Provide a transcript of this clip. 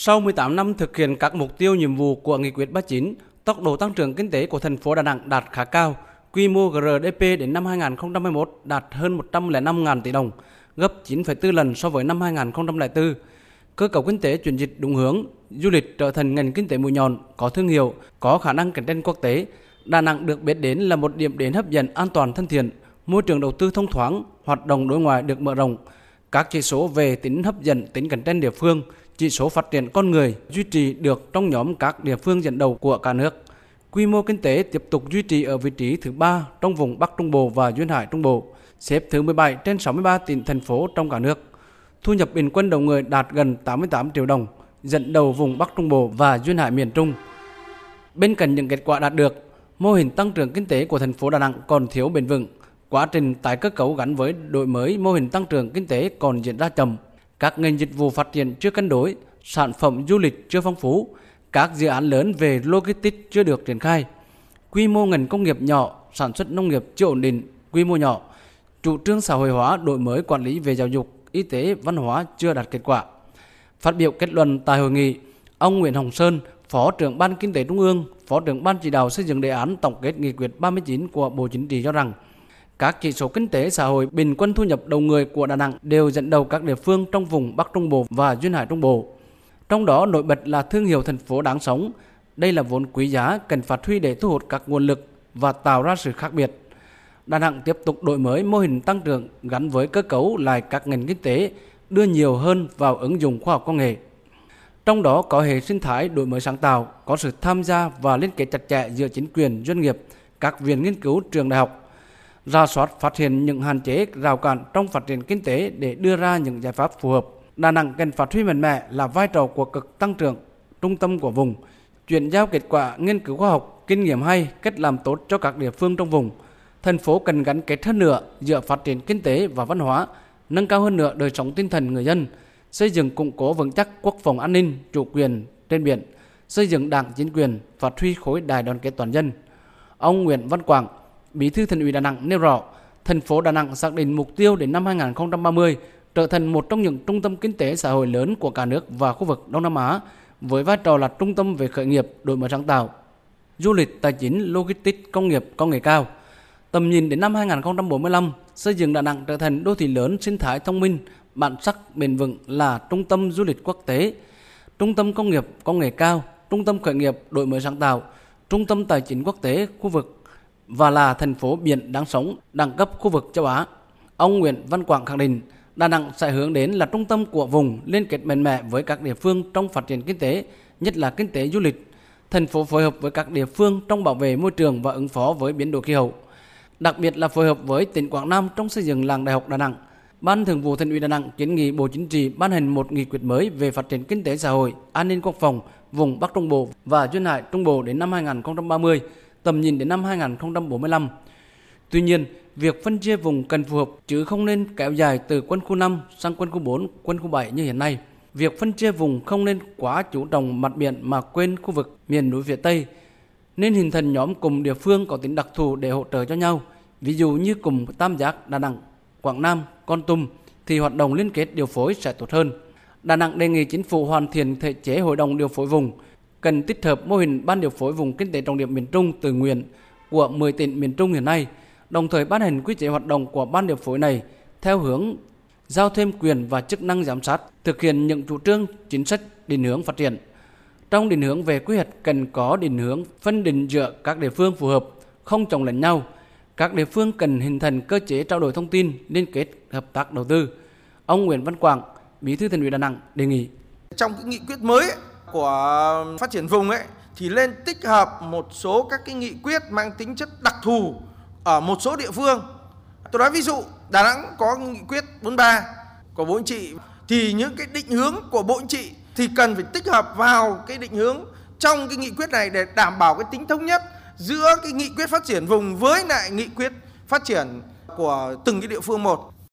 Sau 18 năm thực hiện các mục tiêu nhiệm vụ của Nghị quyết 39, tốc độ tăng trưởng kinh tế của thành phố Đà Nẵng đạt khá cao. Quy mô GRDP đến năm 2021 đạt hơn 105.000 tỷ đồng, gấp 9,4 lần so với năm 2004. Cơ cấu kinh tế chuyển dịch đúng hướng, du lịch trở thành ngành kinh tế mũi nhọn, có thương hiệu, có khả năng cạnh tranh quốc tế. Đà Nẵng được biết đến là một điểm đến hấp dẫn an toàn thân thiện, môi trường đầu tư thông thoáng, hoạt động đối ngoại được mở rộng. Các chỉ số về tính hấp dẫn, tính cạnh tranh địa phương, chỉ số phát triển con người duy trì được trong nhóm các địa phương dẫn đầu của cả nước. Quy mô kinh tế tiếp tục duy trì ở vị trí thứ ba trong vùng Bắc Trung Bộ và Duyên Hải Trung Bộ, xếp thứ 17 trên 63 tỉnh thành phố trong cả nước. Thu nhập bình quân đầu người đạt gần 88 triệu đồng, dẫn đầu vùng Bắc Trung Bộ và Duyên Hải miền Trung. Bên cạnh những kết quả đạt được, mô hình tăng trưởng kinh tế của thành phố Đà Nẵng còn thiếu bền vững. Quá trình tái cơ cấu gắn với đổi mới mô hình tăng trưởng kinh tế còn diễn ra chậm. Các ngành dịch vụ phát triển chưa cân đối, sản phẩm du lịch chưa phong phú, các dự án lớn về logistics chưa được triển khai. Quy mô ngành công nghiệp nhỏ, sản xuất nông nghiệp chưa ổn định, quy mô nhỏ. Chủ trương xã hội hóa đổi mới quản lý về giáo dục, y tế, văn hóa chưa đạt kết quả. Phát biểu kết luận tại hội nghị, ông Nguyễn Hồng Sơn, Phó trưởng Ban Kinh tế Trung ương, Phó trưởng Ban chỉ đạo xây dựng đề án tổng kết nghị quyết 39 của Bộ Chính trị cho rằng các chỉ số kinh tế xã hội bình quân thu nhập đầu người của Đà Nẵng đều dẫn đầu các địa phương trong vùng Bắc Trung Bộ và Duyên Hải Trung Bộ. Trong đó nổi bật là thương hiệu thành phố đáng sống. Đây là vốn quý giá cần phát huy để thu hút các nguồn lực và tạo ra sự khác biệt. Đà Nẵng tiếp tục đổi mới mô hình tăng trưởng gắn với cơ cấu lại các ngành kinh tế, đưa nhiều hơn vào ứng dụng khoa học công nghệ. Trong đó có hệ sinh thái đổi mới sáng tạo, có sự tham gia và liên kết chặt chẽ giữa chính quyền, doanh nghiệp, các viện nghiên cứu, trường đại học, ra soát phát hiện những hạn chế rào cản trong phát triển kinh tế để đưa ra những giải pháp phù hợp. Đà Nẵng cần phát huy mạnh mẽ là vai trò của cực tăng trưởng, trung tâm của vùng, chuyển giao kết quả nghiên cứu khoa học, kinh nghiệm hay, cách làm tốt cho các địa phương trong vùng. Thành phố cần gắn kết hơn nữa giữa phát triển kinh tế và văn hóa, nâng cao hơn nữa đời sống tinh thần người dân, xây dựng củng cố vững chắc quốc phòng an ninh, chủ quyền trên biển, xây dựng đảng chính quyền, phát huy khối đại đoàn kết toàn dân. Ông Nguyễn Văn Quảng, Bí thư Thành ủy Đà Nẵng nêu rõ, thành phố Đà Nẵng xác định mục tiêu đến năm 2030 trở thành một trong những trung tâm kinh tế xã hội lớn của cả nước và khu vực Đông Nam Á, với vai trò là trung tâm về khởi nghiệp, đổi mới sáng tạo, du lịch, tài chính, logistics, công nghiệp, công nghệ cao. Tầm nhìn đến năm 2045, xây dựng Đà Nẵng trở thành đô thị lớn sinh thái thông minh, bản sắc bền vững là trung tâm du lịch quốc tế, trung tâm công nghiệp, công nghệ cao, trung tâm khởi nghiệp, đổi mới sáng tạo, trung tâm tài chính quốc tế khu vực và là thành phố biển đáng sống đẳng cấp khu vực châu Á. Ông Nguyễn Văn Quảng khẳng định Đà Nẵng sẽ hướng đến là trung tâm của vùng liên kết mạnh mẽ với các địa phương trong phát triển kinh tế, nhất là kinh tế du lịch. Thành phố phối hợp với các địa phương trong bảo vệ môi trường và ứng phó với biến đổi khí hậu. Đặc biệt là phối hợp với tỉnh Quảng Nam trong xây dựng làng đại học Đà Nẵng. Ban Thường vụ Thành ủy Đà Nẵng kiến nghị Bộ Chính trị ban hành một nghị quyết mới về phát triển kinh tế xã hội, an ninh quốc phòng vùng Bắc Trung Bộ và duyên hải Trung Bộ đến năm 2030, tầm nhìn đến năm 2045. Tuy nhiên, việc phân chia vùng cần phù hợp chứ không nên kéo dài từ quân khu 5 sang quân khu 4, quân khu 7 như hiện nay. Việc phân chia vùng không nên quá chú trọng mặt biển mà quên khu vực miền núi phía Tây, nên hình thành nhóm cùng địa phương có tính đặc thù để hỗ trợ cho nhau. Ví dụ như cùng Tam Giác, Đà Nẵng, Quảng Nam, Con Tum thì hoạt động liên kết điều phối sẽ tốt hơn. Đà Nẵng đề nghị chính phủ hoàn thiện thể chế hội đồng điều phối vùng, cần tích hợp mô hình ban điều phối vùng kinh tế trọng điểm miền Trung tự nguyện của 10 tỉnh miền Trung hiện nay đồng thời ban hành quy chế hoạt động của ban điều phối này theo hướng giao thêm quyền và chức năng giám sát, thực hiện những chủ trương, chính sách, định hướng phát triển. Trong định hướng về quy hoạch cần có định hướng phân định giữa các địa phương phù hợp, không chồng lẫn nhau. Các địa phương cần hình thành cơ chế trao đổi thông tin, liên kết hợp tác đầu tư. Ông Nguyễn Văn Quảng, Bí thư Thành ủy Đà Nẵng đề nghị trong cái nghị quyết mới của um, phát triển vùng ấy, thì lên tích hợp một số các cái nghị quyết mang tính chất đặc thù ở một số địa phương. Tôi nói ví dụ, đà nẵng có nghị quyết 43 của bộ chính trị, thì những cái định hướng của bộ chính trị thì cần phải tích hợp vào cái định hướng trong cái nghị quyết này để đảm bảo cái tính thống nhất giữa cái nghị quyết phát triển vùng với lại nghị quyết phát triển của từng cái địa phương một.